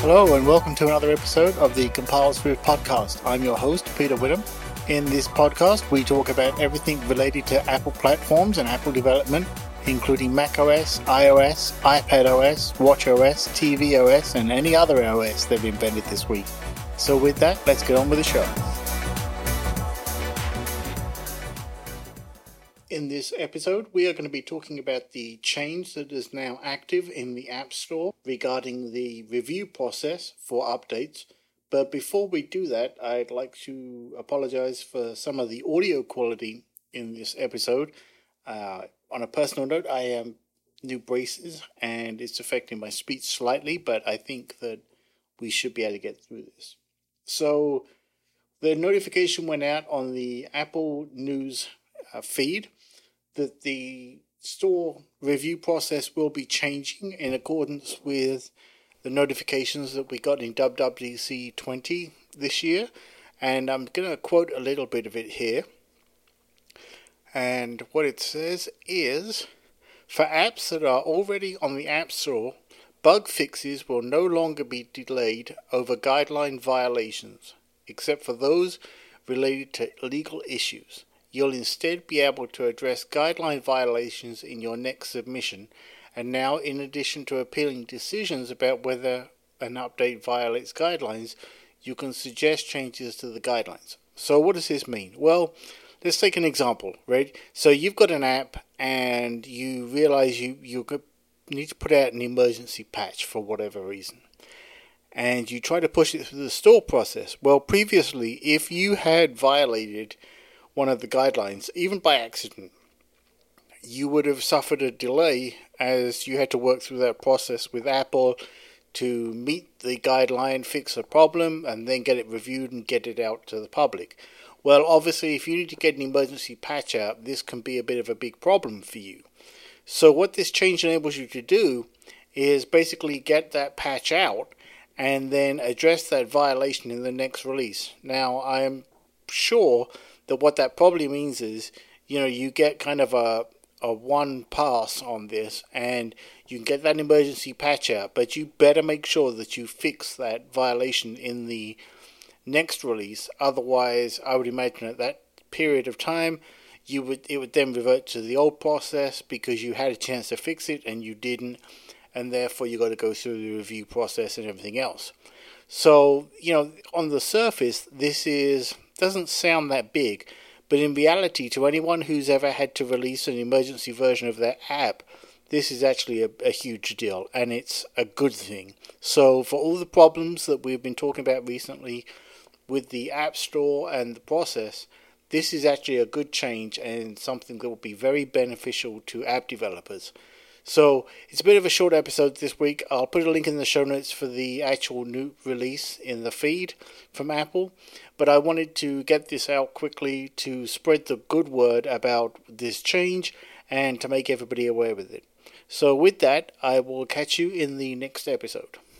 Hello, and welcome to another episode of the Compile Swift podcast. I'm your host, Peter Witham. In this podcast, we talk about everything related to Apple platforms and Apple development, including macOS, iOS, iPadOS, watchOS, tvOS, and any other OS they've invented this week. So, with that, let's get on with the show. In this episode, we are going to be talking about the change that is now active in the App Store regarding the review process for updates. But before we do that, I'd like to apologize for some of the audio quality in this episode. Uh, on a personal note, I am new braces and it's affecting my speech slightly, but I think that we should be able to get through this. So, the notification went out on the Apple News uh, feed that the store review process will be changing in accordance with the notifications that we got in WWDC 20 this year. And I'm going to quote a little bit of it here. And what it says is for apps that are already on the App Store, bug fixes will no longer be delayed over guideline violations, except for those related to legal issues. You'll instead be able to address guideline violations in your next submission. And now, in addition to appealing decisions about whether an update violates guidelines, you can suggest changes to the guidelines. So, what does this mean? Well, let's take an example, right? So, you've got an app and you realize you, you need to put out an emergency patch for whatever reason. And you try to push it through the store process. Well, previously, if you had violated one of the guidelines, even by accident, you would have suffered a delay as you had to work through that process with Apple to meet the guideline, fix a problem, and then get it reviewed and get it out to the public. Well, obviously, if you need to get an emergency patch out, this can be a bit of a big problem for you. So, what this change enables you to do is basically get that patch out and then address that violation in the next release. Now, I am sure that what that probably means is, you know, you get kind of a a one pass on this and you can get that emergency patch out, but you better make sure that you fix that violation in the next release. Otherwise, I would imagine at that period of time, you would it would then revert to the old process because you had a chance to fix it and you didn't, and therefore you got to go through the review process and everything else. So you know, on the surface, this is doesn't sound that big, but in reality, to anyone who's ever had to release an emergency version of their app, this is actually a, a, huge deal and it's a good thing. So, for all the problems that we've been talking about recently with the App Store and the process, this is actually a good change and something that will be very beneficial to app developers. So it's a bit of a short episode this week. I'll put a link in the show notes for the actual new release in the feed from Apple. But I wanted to get this out quickly to spread the good word about this change and to make everybody aware with it. So with that, I will catch you in the next episode.